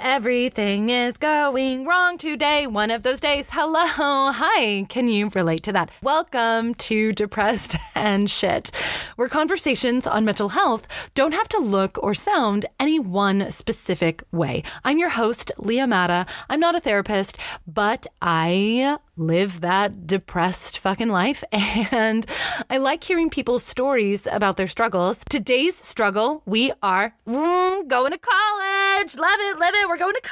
everything is going wrong today. One of those days. Hello. Hi. Can you relate to that? Welcome to Depressed and Shit, where conversations on mental health don't have to look or sound any one specific way. I'm your host, Leah Matta. I'm not a therapist, but I live that depressed fucking life. And I like hearing people's stories about their struggles. Today's struggle, we are mm, going to college. Love it, love it. We're going to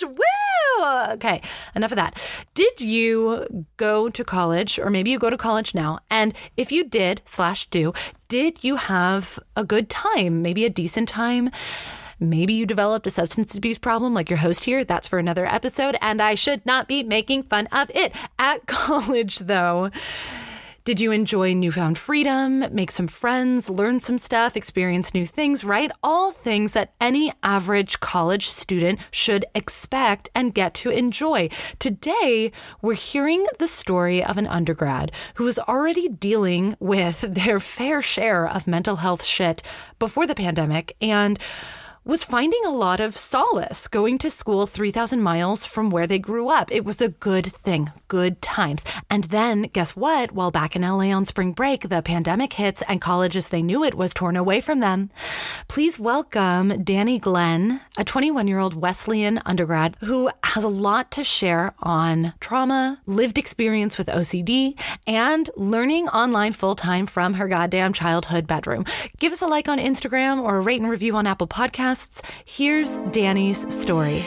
college. Woo! Okay, enough of that. Did you go to college, or maybe you go to college now? And if you did, slash do, did you have a good time? Maybe a decent time? Maybe you developed a substance abuse problem like your host here. That's for another episode. And I should not be making fun of it. At college, though, did you enjoy newfound freedom, make some friends, learn some stuff, experience new things, right? All things that any average college student should expect and get to enjoy. Today, we're hearing the story of an undergrad who was already dealing with their fair share of mental health shit before the pandemic and was finding a lot of solace going to school 3,000 miles from where they grew up. It was a good thing, good times. And then, guess what? While back in LA on spring break, the pandemic hits and college as they knew it was torn away from them. Please welcome Danny Glenn, a 21 year old Wesleyan undergrad who has a lot to share on trauma, lived experience with OCD, and learning online full time from her goddamn childhood bedroom. Give us a like on Instagram or a rate and review on Apple Podcasts podcasts, here's Danny's story.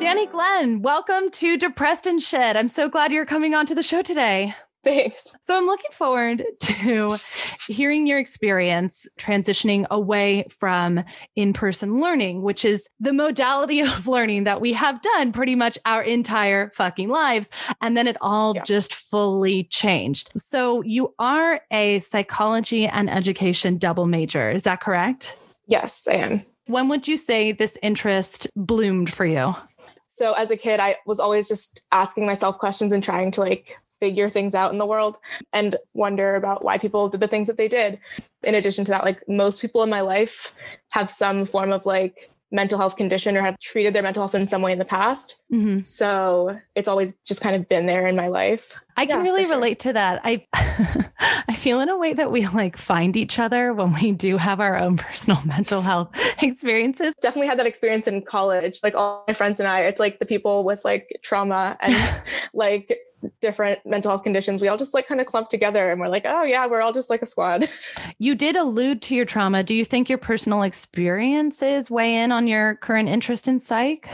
Danny Glenn, welcome to Depressed and Shit. I'm so glad you're coming on to the show today. Thanks. So I'm looking forward to hearing your experience transitioning away from in person learning, which is the modality of learning that we have done pretty much our entire fucking lives. And then it all yeah. just fully changed. So you are a psychology and education double major. Is that correct? Yes, I am. When would you say this interest bloomed for you? So as a kid, I was always just asking myself questions and trying to like figure things out in the world and wonder about why people did the things that they did. In addition to that, like most people in my life have some form of like mental health condition or have treated their mental health in some way in the past. Mm-hmm. So it's always just kind of been there in my life. I can really sure. relate to that. I I feel in a way that we like find each other when we do have our own personal mental health experiences. Definitely had that experience in college. Like all my friends and I, it's like the people with like trauma and like different mental health conditions, we all just like kind of clump together and we're like, oh yeah, we're all just like a squad. You did allude to your trauma. Do you think your personal experiences weigh in on your current interest in psych?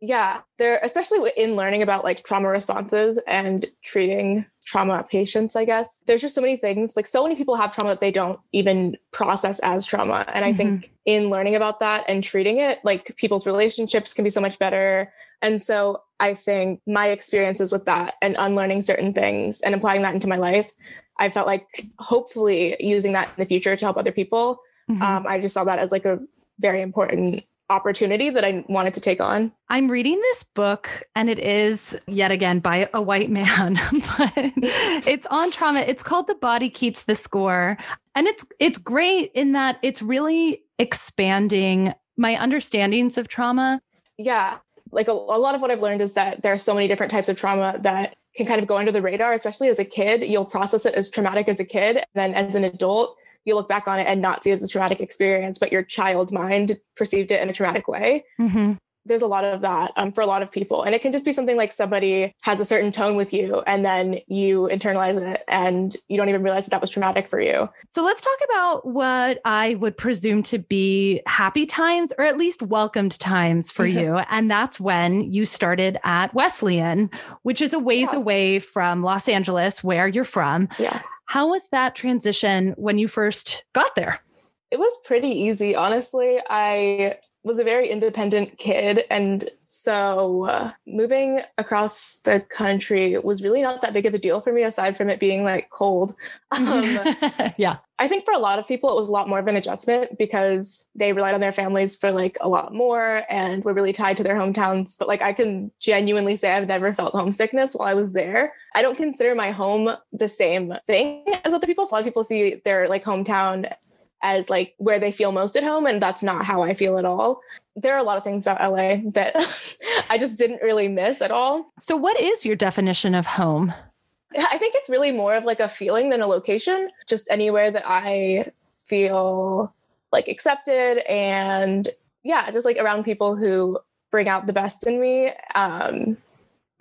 Yeah, there, especially in learning about like trauma responses and treating trauma patients, I guess. There's just so many things. Like so many people have trauma that they don't even process as trauma. And I mm-hmm. think in learning about that and treating it, like people's relationships can be so much better. And so I think my experiences with that and unlearning certain things and applying that into my life, I felt like hopefully using that in the future to help other people. Mm-hmm. Um, I just saw that as like a very important opportunity that I wanted to take on. I'm reading this book and it is yet again by a white man, but it's on trauma. It's called The Body Keeps the Score. And it's it's great in that it's really expanding my understandings of trauma. Yeah like a, a lot of what I've learned is that there are so many different types of trauma that can kind of go under the radar, especially as a kid. You'll process it as traumatic as a kid. And then as an adult, you look back on it and not see it as a traumatic experience, but your child mind perceived it in a traumatic way. Mm-hmm there's a lot of that um, for a lot of people. And it can just be something like somebody has a certain tone with you and then you internalize it and you don't even realize that that was traumatic for you. So let's talk about what I would presume to be happy times or at least welcomed times for mm-hmm. you. And that's when you started at Wesleyan, which is a ways yeah. away from Los Angeles, where you're from. Yeah. How was that transition when you first got there? It was pretty easy, honestly. I was a very independent kid. And so uh, moving across the country was really not that big of a deal for me, aside from it being like cold. Um, yeah. I think for a lot of people, it was a lot more of an adjustment because they relied on their families for like a lot more and were really tied to their hometowns. But like, I can genuinely say I've never felt homesickness while I was there. I don't consider my home the same thing as other people. So a lot of people see their like hometown as like where they feel most at home. And that's not how I feel at all. There are a lot of things about LA that I just didn't really miss at all. So, what is your definition of home? I think it's really more of like a feeling than a location, just anywhere that I feel like accepted and yeah, just like around people who bring out the best in me um,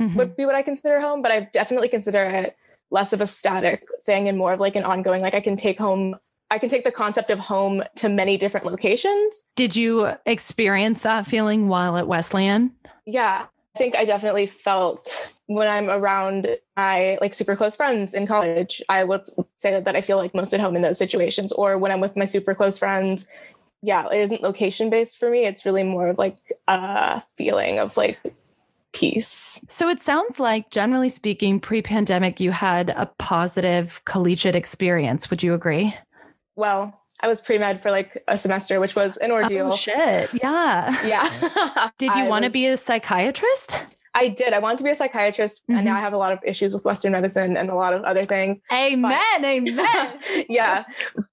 mm-hmm. would be what I consider home. But I definitely consider it less of a static thing and more of like an ongoing, like I can take home I can take the concept of home to many different locations. Did you experience that feeling while at Wesleyan? Yeah. I think I definitely felt when I'm around my like super close friends in college, I would say that, that I feel like most at home in those situations. Or when I'm with my super close friends, yeah, it isn't location based for me. It's really more of like a feeling of like peace. So it sounds like, generally speaking, pre pandemic, you had a positive collegiate experience. Would you agree? Well, I was pre med for like a semester, which was an ordeal. Oh, shit. Yeah. Yeah. Did you want to be a psychiatrist? I did. I wanted to be a psychiatrist, mm-hmm. and now mm-hmm. I have a lot of issues with Western medicine and a lot of other things. Amen. But, amen. yeah.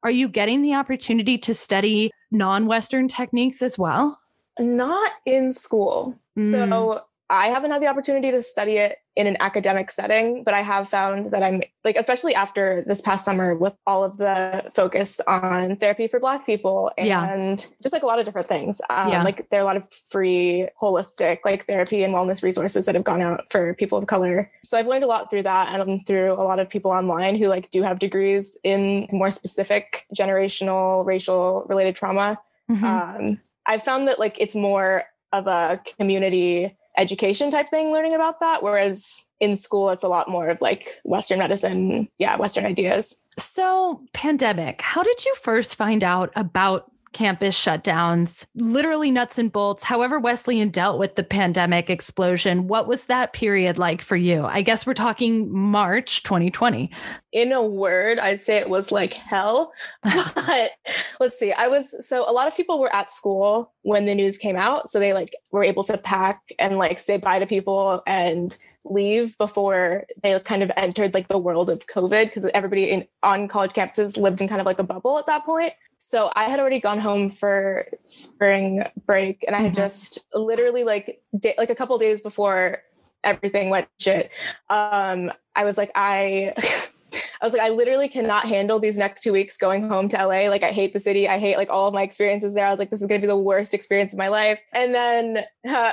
Are you getting the opportunity to study non Western techniques as well? Not in school. Mm. So I haven't had the opportunity to study it in an academic setting, but I have found that I'm like, especially after this past summer with all of the focus on therapy for Black people and yeah. just like a lot of different things. Um, yeah. Like, there are a lot of free, holistic, like therapy and wellness resources that have gone out for people of color. So I've learned a lot through that and through a lot of people online who like do have degrees in more specific generational, racial related trauma. Mm-hmm. Um, I've found that like it's more of a community education type thing learning about that whereas in school it's a lot more of like western medicine yeah western ideas. So pandemic how did you first find out about campus shutdowns, literally nuts and bolts. However, Wesleyan dealt with the pandemic explosion. What was that period like for you? I guess we're talking March 2020. In a word, I'd say it was like hell. but let's see. I was so a lot of people were at school when the news came out. So they like were able to pack and like say bye to people and leave before they kind of entered like the world of COVID because everybody in, on college campuses lived in kind of like a bubble at that point. So I had already gone home for spring break and I had mm-hmm. just literally like day, like a couple days before everything went shit. Um, I was like, I I was like, I literally cannot handle these next two weeks going home to LA. Like, I hate the city. I hate like all of my experiences there. I was like, this is going to be the worst experience of my life. And then uh,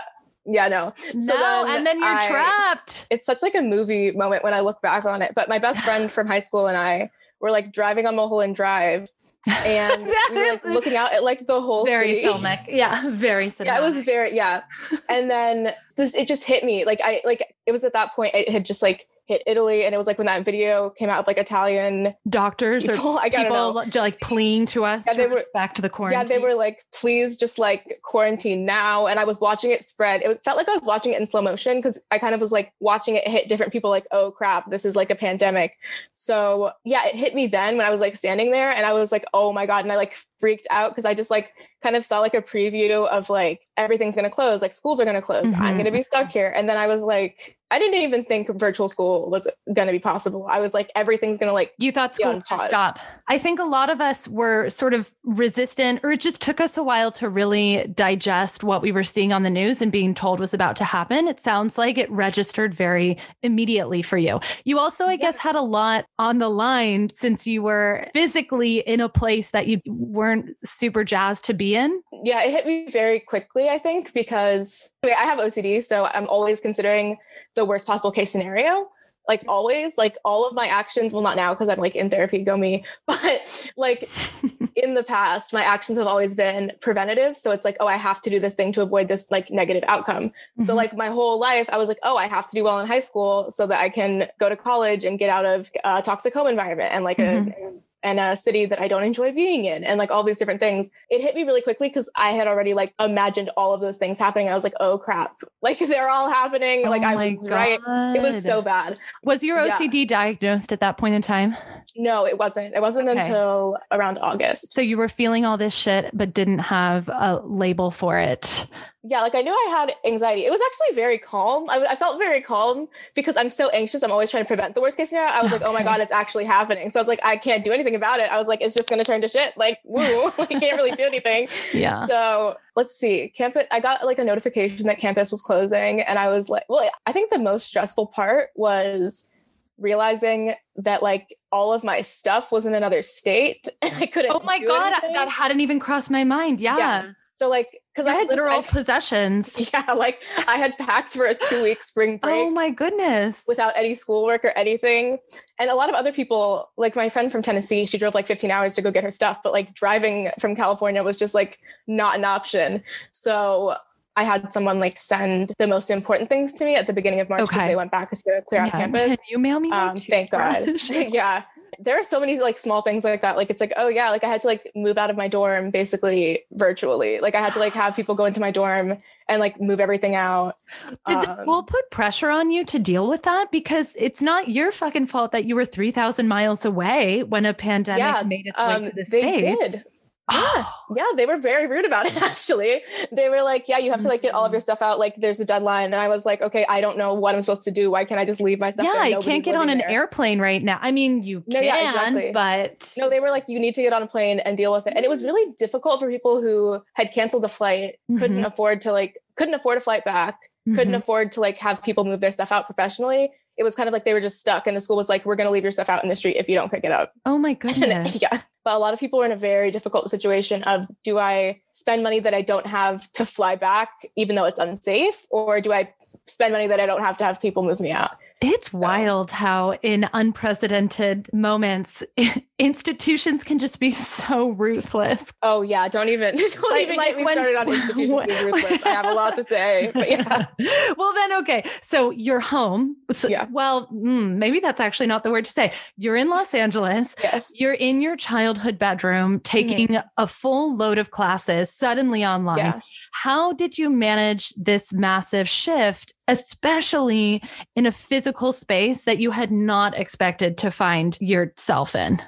yeah, no. So no, then and then you're I, trapped. It's such like a movie moment when I look back on it. But my best friend from high school and I were like driving on Mulholland Drive and we were like looking out at like the whole very city. filmic yeah very cinematic. yeah it was very yeah and then this it just hit me like i like it was at that point it had just like hit Italy, and it was like when that video came out of like Italian doctors people, or I people like pleading to us yeah, to they were, back to the quarantine. Yeah, they were like, please just like quarantine now. And I was watching it spread. It felt like I was watching it in slow motion because I kind of was like watching it hit different people. Like, oh crap, this is like a pandemic. So yeah, it hit me then when I was like standing there, and I was like, oh my god, and I like freaked out because I just like kind of saw like a preview of like everything's gonna close, like schools are gonna close. Mm-hmm. I'm gonna be stuck here, and then I was like I didn't even think virtual school was going to be possible. I was like, everything's going to like. You thought school would stop. I think a lot of us were sort of resistant, or it just took us a while to really digest what we were seeing on the news and being told was about to happen. It sounds like it registered very immediately for you. You also, I yeah. guess, had a lot on the line since you were physically in a place that you weren't super jazzed to be in. Yeah, it hit me very quickly, I think, because I have OCD. So I'm always considering the worst possible case scenario like always like all of my actions well not now because i'm like in therapy go me but like in the past my actions have always been preventative so it's like oh i have to do this thing to avoid this like negative outcome mm-hmm. so like my whole life i was like oh i have to do well in high school so that i can go to college and get out of a toxic home environment and like mm-hmm. a and a city that I don't enjoy being in and like all these different things. It hit me really quickly because I had already like imagined all of those things happening. I was like, oh crap, like they're all happening. Oh like I was right. It was so bad. Was your Yeah. OCD diagnosed at that point in time? No, it wasn't. It wasn't Okay. until around August. So you were feeling all this shit, but didn't have a label for it. Yeah, like I knew I had anxiety. It was actually very calm. I, I felt very calm because I'm so anxious. I'm always trying to prevent the worst case scenario. I was like, oh my God, it's actually happening. So I was like, I can't do anything about it. I was like, it's just going to turn to shit. Like, woo, I can't really do anything. Yeah. So let's see. Campus, I got like a notification that campus was closing. And I was like, well, I think the most stressful part was realizing that like all of my stuff was in another state I couldn't. Oh my God, anything. that hadn't even crossed my mind. Yeah. Yeah. So like, because I had just- literal I- possessions. yeah, like I had packed for a two week spring break Oh my goodness. without any schoolwork or anything. And a lot of other people, like my friend from Tennessee, she drove like 15 hours to go get her stuff, but like driving from California was just like not an option. So I had someone like send the most important things to me at the beginning of March because Okay. they went back to clear out Yeah. campus. Can you mail me? Um, thank God. yeah. There are so many like small things like that. Like it's like, oh yeah, like I had to like move out of my dorm basically virtually. Like I had to like have people go into my dorm and like move everything out. Did the Um, school put pressure on you to deal with that? Because it's not your fucking fault that you were 3,000 miles away when a pandemic Yeah, made its way Um, to the they States. did. Oh, Yeah, they were very rude about it actually. They were like, yeah, you have to like get all of Mm-hmm. your stuff out. Like there's a deadline. And I was like, okay, I don't know what I'm supposed to do. Why can't I just leave my stuff yeah, you can't get on an there. airplane right now. I mean, you No, can, yeah, exactly. but No, they were like, you need to get on a plane and deal with it. And it was really difficult for people who had canceled a flight, couldn't Mhm. afford to like, couldn't afford a flight back, couldn't Mhm. afford to like have people move their stuff out professionally. It was kind of like they were just stuck. And the school was like, we're going to leave your stuff out in the street if you don't pick it up. oh my And, goodness. yeah. But a lot of people were in a very difficult situation of do I spend money that I don't have to fly back, even though it's unsafe, or do I spend money that I don't have to have people move me out? It's wild how, in unprecedented moments, institutions can just be so ruthless. Oh yeah, don't even don't Like- even like get me when- started on institutions when- being ruthless. I have a lot to say, but yeah. well, then, okay. So you're home. So, Yeah. Well, mm, maybe that's actually not the word to say. You're in Los Angeles. Yes. You're in your childhood bedroom taking a full load of classes suddenly online. Yeah. How did you manage this massive shift, especially in a physical space that you had not expected to find yourself in?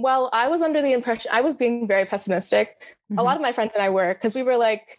Well, I was under the impression I was being very pessimistic. Mm-hmm. A lot of my friends and I were because we were like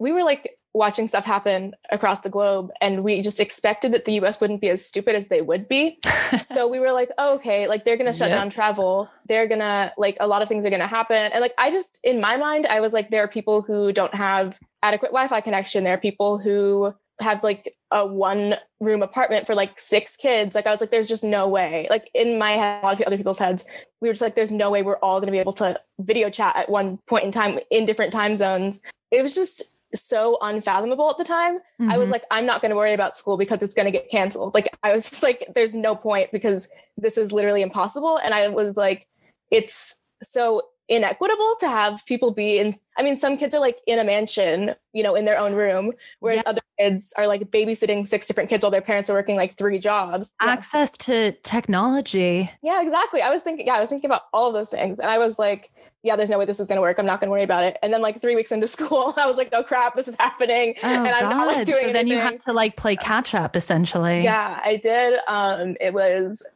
we were like watching stuff happen across the globe and we just expected that the US wouldn't be as stupid as they would be. so we were like, oh, okay, like they're gonna shut Yep. down travel. They're gonna like a lot of things are gonna happen. And like I just in my mind, I was like, there are people who don't have adequate Wi-Fi connection. There are people who have like a one room apartment for like six kids. Like I was like, there's just no way. Like in my head, a lot of other people's heads, we were just like, there's no way we're all gonna be able to video chat at one point in time in different time zones. It was just so unfathomable at the time. I was Mhm. like, I'm not going to worry about school because it's going to get canceled. Like, I was just like, there's no point because this is literally impossible. And I was like, it's so inequitable to have people be in. I mean, some kids are like in a mansion, you know, in their own room, whereas Yeah. other kids are like babysitting six different kids while their parents are working like three jobs. Yeah. access to technology. Yeah, exactly. I was thinking, yeah, I was thinking about all of those things. And I was like, yeah, there's no way this is going to work. I'm not going to worry about it. And then like three weeks into school, I was like, oh crap, this is happening. Oh, and I'm not like God. doing so then you anything. had to like play catch up essentially. Yeah, I did. Um, it was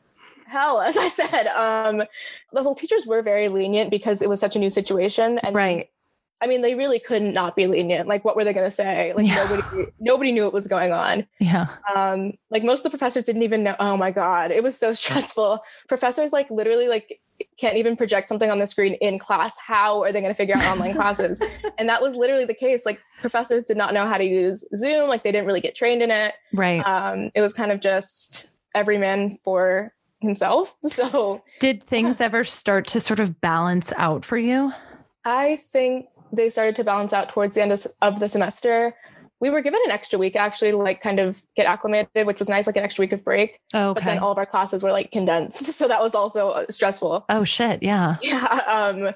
hell, as I said. Um, the teachers were very lenient because it was such a new situation. And Right. I mean, they really couldn't not be lenient. Like, what were they going to say? Like, Yeah. nobody, nobody knew what was going on. Yeah. Um, like most of the professors didn't even know. Oh my god, it was so stressful. Professors like literally like can't even project something on the screen in class. How are they going to figure out online classes? And that was literally the case. Like professors did not know how to use Zoom. Like they didn't really get trained in it. Right. Um, it was kind of just every man for himself. So Did things ever start to sort of balance out for you? I think they started to balance out towards the end of, of the semester. We were given an extra week actually like kind of get acclimated, which was nice, like an extra week of break. Okay. But then all of our classes were like condensed. So that was also uh, stressful. oh shit. Yeah. Yeah. Um,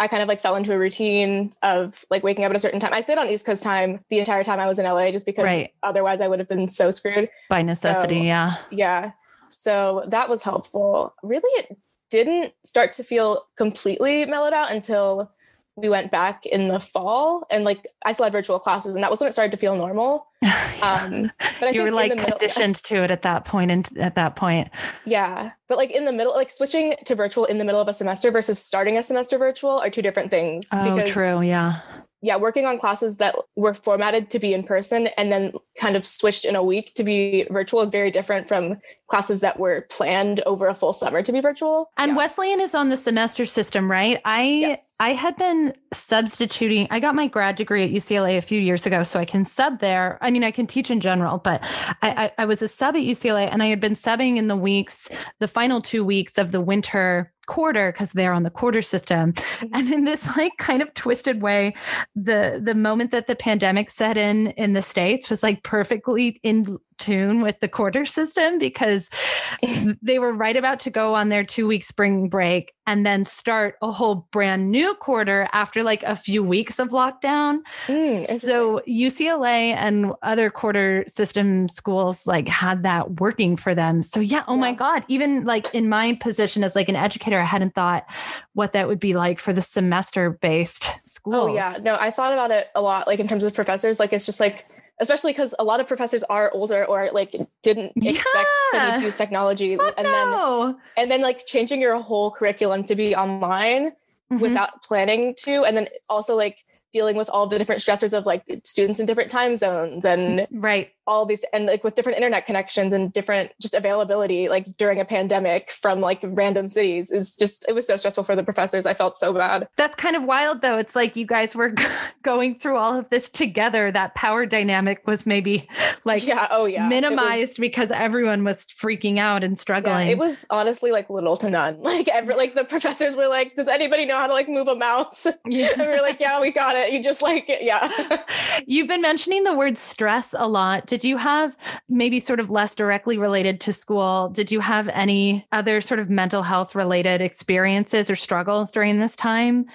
I kind of like fell into a routine of like waking up at a certain time. I stayed on East Coast time the entire time I was in LA just because Right. otherwise I would have been so screwed. By necessity. So- yeah. Yeah. So that was helpful. Really, it, didn't start to feel completely mellowed out until we went back in the fall and like I still had virtual classes and that was when it started to feel normal. Um, but I you were like conditioned to it at that point. point and at that point. Yeah. But like in the middle, like switching to virtual in the middle of a semester versus starting a semester virtual are two different things. Oh, because, true. Yeah yeah, working on classes that were formatted to be in person and then kind of switched in a week to be virtual is very different from classes that were planned over a full summer to be virtual. And yeah. Wesleyan is on the semester system, right? I yes. I had been substituting. I got my grad degree at UCLA a few years ago, so I can sub there. I mean, I can teach in general, but I, I, I was a sub at UCLA, and I had been subbing in the weeks, the final two weeks of the winter quarter because they're on the quarter system mm-hmm. and in this like kind of twisted way the the moment that the pandemic set in in the states was like perfectly in tune with the quarter system because they were right about to go on their two week spring break and then start a whole brand new quarter after like a few weeks of lockdown. Mm, so UCLA and other quarter system schools like had that working for them. So yeah, oh yeah. my God, even like in my position as like an educator, I hadn't thought what that would be like for the semester based schools. Oh yeah, no, I thought about it a lot, like in terms of professors, like it's just like especially because a lot of professors are older or like didn't expect yeah. to use technology and no. then and then like changing your whole curriculum to be online mm-hmm. without planning to and then also like dealing with all the different stressors of like students in different time zones and right all these and like with different internet connections and different just availability like during a pandemic from like random cities is just it was so stressful for the professors. I felt so bad. That's kind of wild though. It's like you guys were going through all of this together. That power dynamic was maybe like yeah. Oh yeah. Minimized was, because everyone was freaking out and struggling. yeah, it was honestly like little to none. Like ever like the professors were like does anybody know how to like move a mouse? Yeah. and we were like yeah we got it. You just like yeah. You've been mentioning the word stress a lot. Did you have maybe sort of less directly related to school? Did you have any other sort of mental health related experiences or struggles during this time?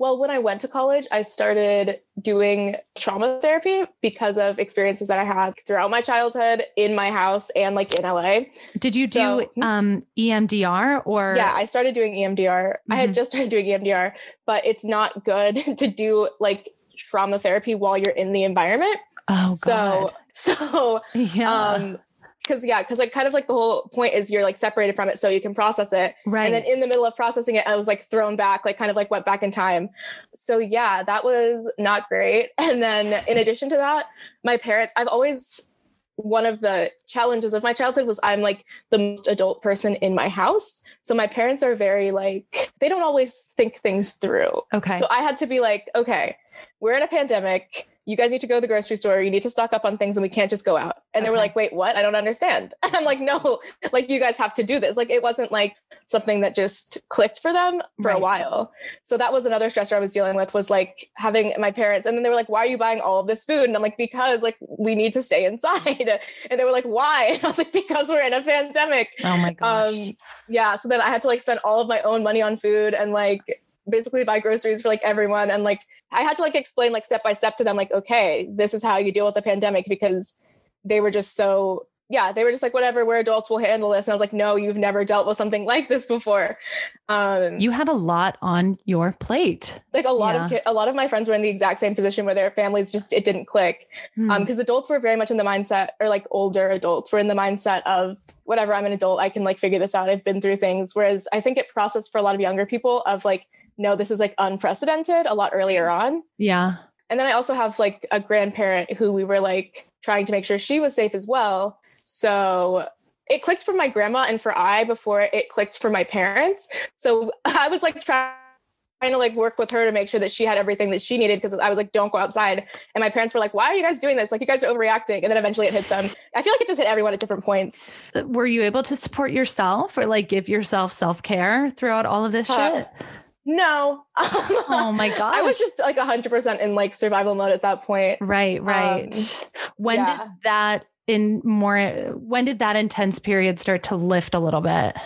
Well, when I went to college, I started doing trauma therapy because of experiences that I had throughout my childhood in my house and like in LA. Did you so, do hmm. um, EMDR or? Yeah, I started doing EMDR. Mm-hmm. I had mm-hmm. just started doing EMDR, but it's not good to do like trauma therapy while you're in the environment. Oh, so God. So, yeah. um, because yeah, because like kind of like the whole point is you're like separated from it so you can process it. Right. And then in the middle of processing it, I was like thrown back, like kind of like went back in time. So yeah, that was not great. And then in addition to that, my parents, I've always one of the challenges of my childhood was I'm like the most adult person in my house. So my parents are very like, they don't always think things through. Okay. So I had to be like, okay, we're in a pandemic you guys need to go to the grocery store. You need to stock up on things and we can't just go out. And okay. they were like, wait, what? I don't understand. And I'm like, no, like you guys have to do this. Like it wasn't like something that just clicked for them for right. a while. So that was another stressor I was dealing with was like having my parents. And then they were like, why are you buying all of this food? And I'm like, because like we need to stay inside. And they were like, why? And I was like, because we're in a pandemic. Oh my gosh. Um, yeah. So then I had to like spend all of my own money on food and like basically buy groceries for like everyone and like i had to like explain like step by step to them like okay this is how you deal with the pandemic because they were just so yeah they were just like whatever we're adults we'll handle this and i was like no you've never dealt with something like this before. Um you had a lot on your plate. Like a lot yeah. of ki- a lot of my friends were in the exact same position where their families just it didn't click. Mm. um because adults were very much in the mindset or like older adults were in the mindset of whatever i'm an adult i can like figure this out. I've been through things. Whereas i think it processed for a lot of younger people of like no, this is like unprecedented a lot earlier on. Yeah. And then I also have like a grandparent who we were like trying to make sure she was safe as well. So it clicked for my grandma and for I before it clicked for my parents. So I was like trying to like work with her to make sure that she had everything that she needed because I was like, don't go outside. And my parents were like, why are you guys doing this? Like, you guys are overreacting. And then eventually it hit them. I feel like it just hit everyone at different points. Were you able to support yourself or like give yourself self care throughout all of this uh, shit? No. oh my god. I was just like 100% in like survival mode at that point. Right, right. Um, when yeah. did that in more when did that intense period start to lift a little bit?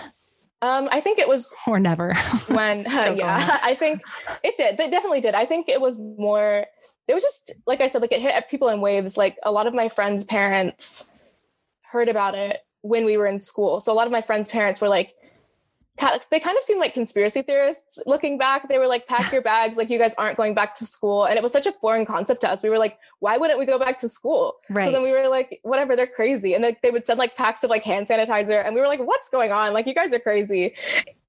Um, I think it was or never. when uh, yeah, I think it did. It definitely did. I think it was more it was just like I said like it hit people in waves. Like a lot of my friends' parents heard about it when we were in school. So a lot of my friends' parents were like they kind of seemed like conspiracy theorists looking back. They were like, pack your bags, like you guys aren't going back to school. And it was such a foreign concept to us. We were like, why wouldn't we go back to school? Right. So then we were like, whatever, they're crazy. And like they would send like packs of like hand sanitizer. And we were like, what's going on? Like, you guys are crazy.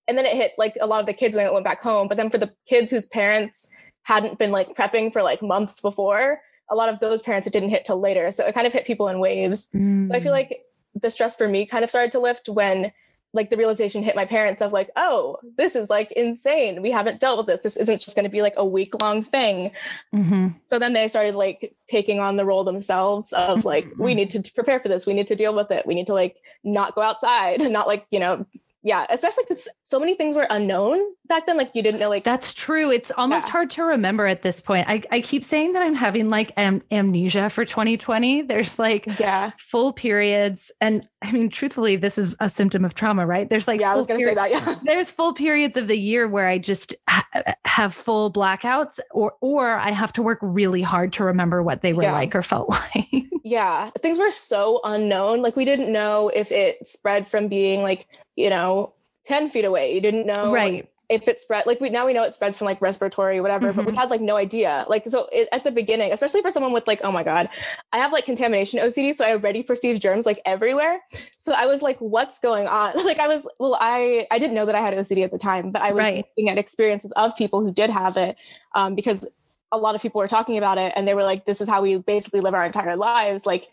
And then it hit like a lot of the kids when it went back home. But then for the kids whose parents hadn't been like prepping for like months before, a lot of those parents it didn't hit till later. So it kind of hit people in waves. Mm. So I feel mm. like the stress for me kind of started to lift when like the realization hit my parents of like, oh, this is like insane. We haven't dealt with this. This isn't just going to be like a week long thing. Mm-hmm. So then they started like taking on the role themselves of like, mm-hmm. we need to prepare for this. We need to deal with it. We need to like not go outside, and not like, you know, yeah, especially because so many things were unknown back then. Like you didn't know, like that's true. It's almost yeah. hard to remember at this point. I, I keep saying that I'm having like am- amnesia for 2020. There's like yeah full periods, and I mean, truthfully, this is a symptom of trauma, right? There's like yeah, I was gonna say that. Yeah, there's full periods of the year where I just ha- have full blackouts, or or I have to work really hard to remember what they were yeah. like or felt like. yeah, things were so unknown. Like we didn't know if it spread from being like you know, 10 feet away. You didn't know right. if it spread like we now we know it spreads from like respiratory whatever, mm-hmm. but we mm-hmm. had like no idea. Like so it, at the beginning, especially for someone with like, oh my God, I have like contamination OCD. So I already perceive germs like everywhere. So I was like, what's going on? Like I was, well, I I didn't know that I had OCD at the time, but I was right. looking at experiences of people who did have it um, because a lot of people were talking about it and they were like, this is how we basically live our entire lives. Like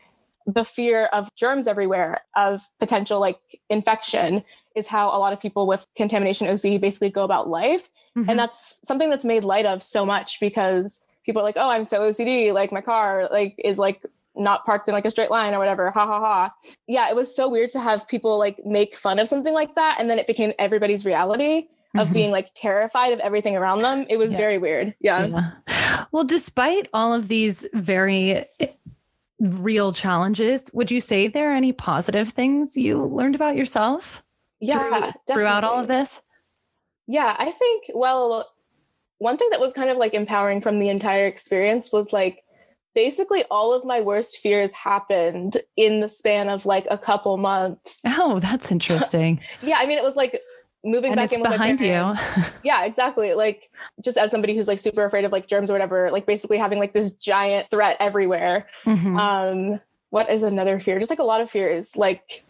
the fear of germs everywhere, of potential like infection is how a lot of people with contamination OCD basically go about life. Mm-hmm. And that's something that's made light of so much because people are like, oh, I'm so OCD, like my car like is like not parked in like a straight line or whatever. Ha ha ha. Yeah, it was so weird to have people like make fun of something like that. And then it became everybody's reality of mm-hmm. being like terrified of everything around them. It was yeah. very weird. Yeah. yeah. Well, despite all of these very real challenges, would you say there are any positive things you learned about yourself? Yeah, through, throughout all of this? Yeah, I think, well, one thing that was kind of like empowering from the entire experience was like basically all of my worst fears happened in the span of like a couple months. Oh, that's interesting. yeah, I mean, it was like moving and back in behind you. yeah, exactly. Like just as somebody who's like super afraid of like germs or whatever, like basically having like this giant threat everywhere. Mm-hmm. Um, what is another fear? Just like a lot of fears, like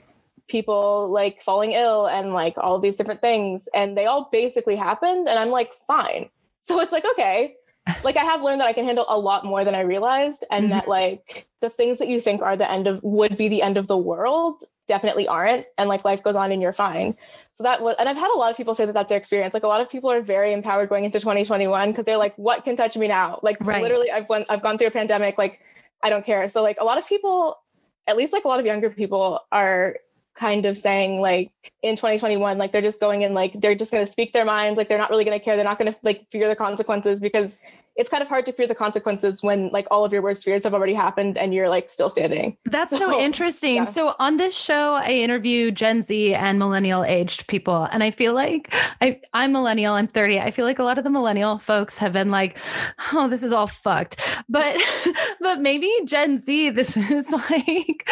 people like falling ill and like all these different things, and they all basically happened, and I'm like fine. So it's like okay, like I have learned that I can handle a lot more than I realized, and mm-hmm. that like the things that you think are the end of would be the end of the world definitely aren't, and like life goes on and you're fine. So that was, and I've had a lot of people say that that's their experience. Like a lot of people are very empowered going into 2021 because they're like, what can touch me now? Like right. literally, I've went, I've gone through a pandemic. Like I don't care. So like a lot of people, at least like a lot of younger people, are kind of saying like in 2021 like they're just going in like they're just going to speak their minds like they're not really going to care they're not going to like fear the consequences because it's kind of hard to fear the consequences when like all of your worst fears have already happened and you're like still standing. That's so, so interesting. Yeah. So on this show, I interview Gen Z and millennial aged people. And I feel like I, I'm millennial, I'm 30. I feel like a lot of the millennial folks have been like, oh, this is all fucked. But but maybe Gen Z, this is like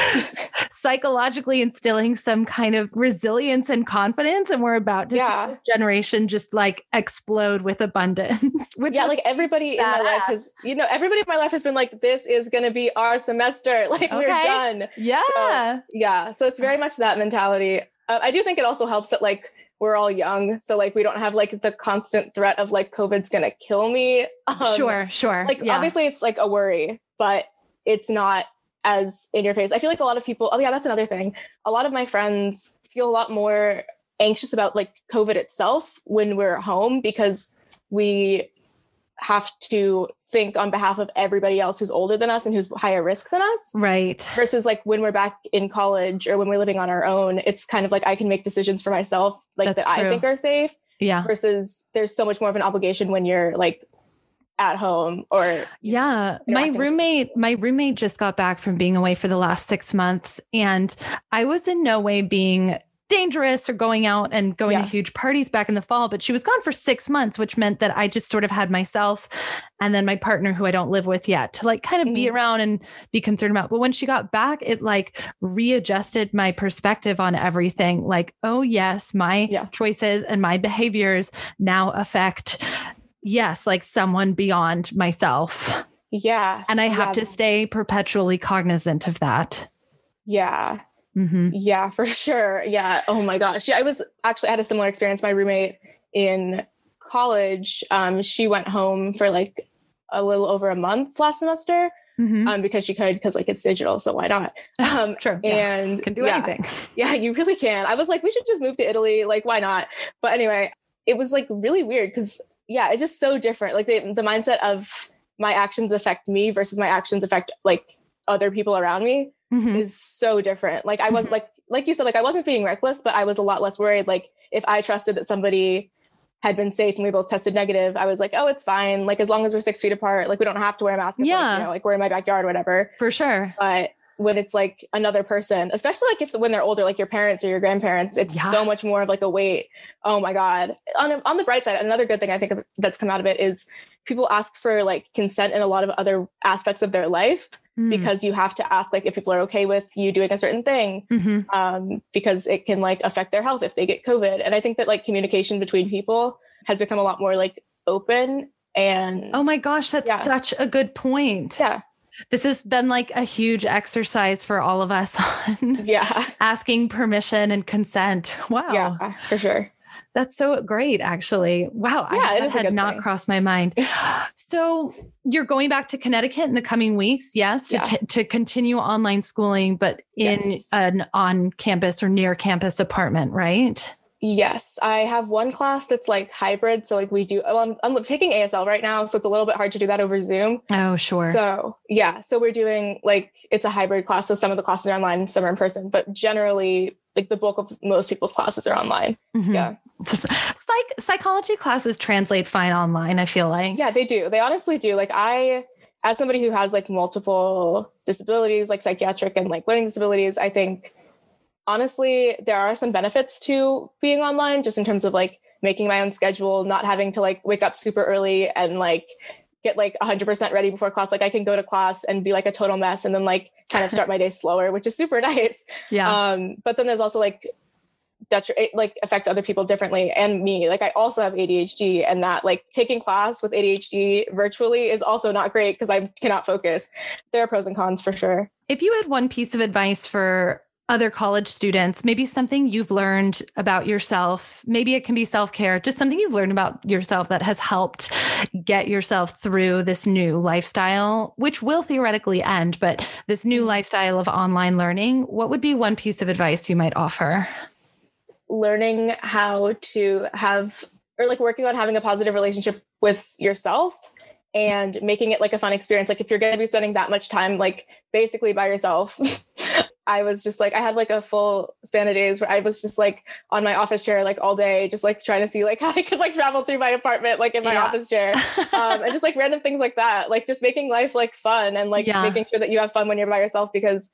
psychologically instilling some kind of resilience and confidence. And we're about to yeah. see this generation just like explode with abundance. Which yeah, like everybody in my life has, you know, everybody in my life has been like, this is going to be our semester. Like, okay. we're done. Yeah. So, yeah. So it's very much that mentality. Uh, I do think it also helps that, like, we're all young. So, like, we don't have like the constant threat of like COVID's going to kill me. Um, sure. Sure. Like, yeah. obviously, it's like a worry, but it's not as in your face. I feel like a lot of people, oh, yeah, that's another thing. A lot of my friends feel a lot more anxious about like COVID itself when we're home because we have to think on behalf of everybody else who's older than us and who's higher risk than us. Right. Versus like when we're back in college or when we're living on our own, it's kind of like I can make decisions for myself, like That's that true. I think are safe. Yeah. Versus there's so much more of an obligation when you're like at home or yeah my roommate my roommate just got back from being away for the last six months and i was in no way being dangerous or going out and going Yeah. to huge parties back in the fall. But she was gone for six months, which meant that I just sort of had myself and then my partner, who I don't live with yet, to like kind of be Mhm. around and be concerned about. But when she got back, it like readjusted my perspective on everything. Like, oh, yes, my Yeah. choices and my behaviors now affect, yes, like someone beyond myself. Yeah. And I have Yeah. to stay perpetually cognizant of that. Yeah. Hmm Yeah, for sure. Yeah. Oh my gosh. Yeah, I was actually I had a similar experience. My roommate in college, um, she went home for like a little over a month last semester, hmm um, because she could, because like it's digital, so why not? Um, yeah. and Can do yeah, anything. Yeah, you really can. I was like, we should just move to Italy. Like, why not? But anyway, it was like really weird because yeah, it's just so different. Like the the mindset of my actions affect me versus my actions affect like other people around me Mhm. is so different. Like I was Mhm. like like you said, like I wasn't being reckless, but I was a lot less worried. Like if I trusted that somebody had been safe and we both tested negative, I was like, oh, it's fine. Like as long as we're six feet apart, like we don't have to wear a mask. if, like, Yeah. you know, like we're in my backyard whatever. For sure. But when it's like another person, especially like if when they're older, like your parents or your grandparents, it's Yeah. so much more of like a weight. Oh my god. On on the bright side, another good thing I think that's come out of it is people ask for like consent in a lot of other aspects of their life Mm. because you have to ask like if people are okay with you doing a certain thing Mhm. um, because it can like affect their health if they get covid and i think that like communication between people has become a lot more like open and Oh my gosh, that's Yeah. such a good point. yeah This has been like a huge exercise for all of us on yeah asking permission and consent. Wow. yeah for sure That's so great, actually. Wow. Yeah, I, it that is a had not thing. crossed my mind. so you're going back to Connecticut in the coming weeks, yes, to, Yeah. t- to continue online schooling, but in Yes. an on campus or near campus apartment, right? Yes i have one class that's like hybrid so like we do well, I'm, I'm taking asl right now so it's a little bit hard to do that over zoom Oh, sure. So yeah, so we're doing like it's a hybrid class. So some of the classes are online, some are in person, but generally, like the bulk of most people's classes are online. Mhm. Yeah, Psych- psychology classes translate fine online, I feel like. yeah, they do. They honestly do. Like I, as somebody who has like multiple disabilities, like psychiatric and like learning disabilities, I think honestly there are some benefits to being online, just in terms of like making my own schedule, not having to like wake up super early and like get like 100% ready before class. Like i can go to class and be like a total mess and then like kind of start my day slower which is super nice. Yeah. um but then there's also like detri- it like affects other people differently and me. Like i also have adhd and that like taking class with adhd virtually is also not great because i cannot focus. There are pros and cons for sure. If you had one piece of advice for other college students, maybe something you've learned about yourself, maybe it can be self care, just something you've learned about yourself that has helped get yourself through this new lifestyle, which will theoretically end, but this new lifestyle of online learning, what would be one piece of advice you might offer? learning how to have or like working on having a positive relationship with yourself and making it like a fun experience like if you're going to be spending that much time like basically by yourself i was just like i had like a full span of days where i was just like on my office chair like all day just like trying to see like how i could like travel through my apartment like in my Yeah. office chair um, and just like random things like that like just making life like fun and like Yeah. making sure that you have fun when you're by yourself because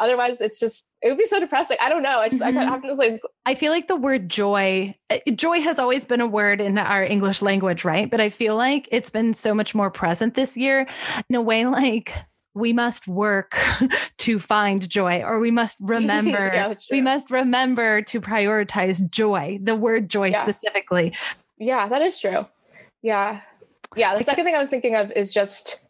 otherwise it's just it would be so depressing i don't know i just i Mhm. kind of have to just like I feel like the word joy, uh, joy has always been a word in our English language, right? But I feel like it's been so much more present this year in a way like we must work to find joy or we must remember Yeah, we must remember to prioritize joy the word joy Yeah. specifically Yeah, that is true. Yeah. Yeah. The second thing I was thinking of is just,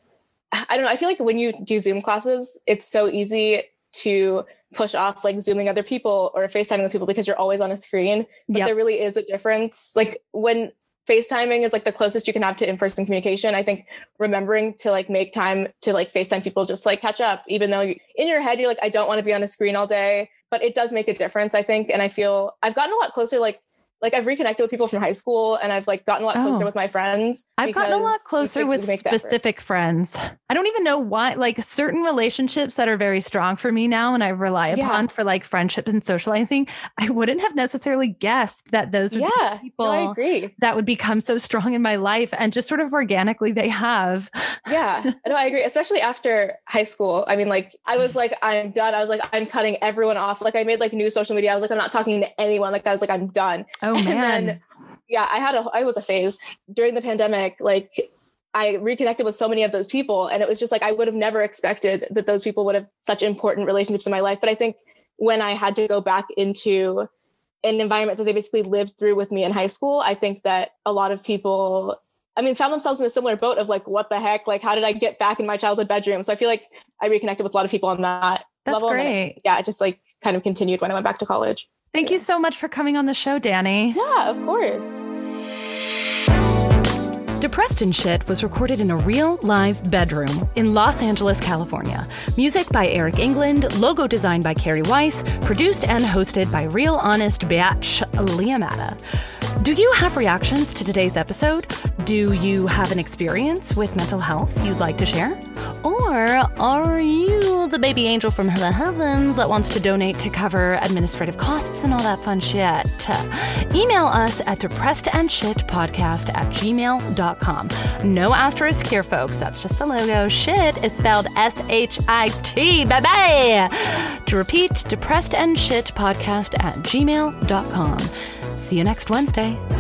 I don't know. I feel like when you do Zoom classes, it's so easy to push off like Zooming other people or FaceTiming with people because you're always on a screen. But Yep. there really is a difference. Like when FaceTiming is like the closest you can have to in-person communication. I think remembering to like make time to like FaceTime people just like catch up, even though you, in your head you're like, I don't want to be on a screen all day, but it does make a difference, I think. And I feel I've gotten a lot closer, like like I've reconnected with people from high school and I've like gotten a lot closer Oh. with my friends. I've gotten a lot closer with we make the effort. specific friends. I don't even know why, like certain relationships that are very strong for me now and I rely Yeah. upon for like friendships and socializing. I wouldn't have necessarily guessed that those are Yeah, people no, I agree. that would become so strong in my life and just sort of organically they have. Yeah, no, I agree. Especially after high school. I mean, like I was like, I'm done. I was like, I'm cutting everyone off. Like I made like new social media. I was like, I'm not talking to anyone. Like I was like, I'm done. Oh And man. then- Yeah, I had a I was a phase during the pandemic. Like I reconnected with so many of those people, and it was just like I would have never expected that those people would have such important relationships in my life. But I think when I had to go back into an environment that they basically lived through with me in high school, I think that a lot of people, I mean, found themselves in a similar boat of like, what the heck? Like, how did I get back in my childhood bedroom? So I feel like I reconnected with a lot of people on that That's level. and it- great. yeah, it just like kind of continued when I went back to college. Thank you so much for coming on the show, Danny. Yeah, of course. Depressed and Shit was recorded in a real live bedroom in Los Angeles, California. Music by Eric England, logo designed by Carrie Weiss, produced and hosted by real honest bitch Leah Matta. Do you have reactions to today's episode? Do you have an experience with mental health you'd like to share? Or are you the baby angel from the heavens that wants to donate to cover administrative costs and all that fun shit? Email us at depressedandshitpodcast at gmail.com. No asterisk here, folks. That's just the logo. Shit is spelled S H I T. Bye bye. To repeat, depressedandshitpodcast at gmail.com. See you next Wednesday.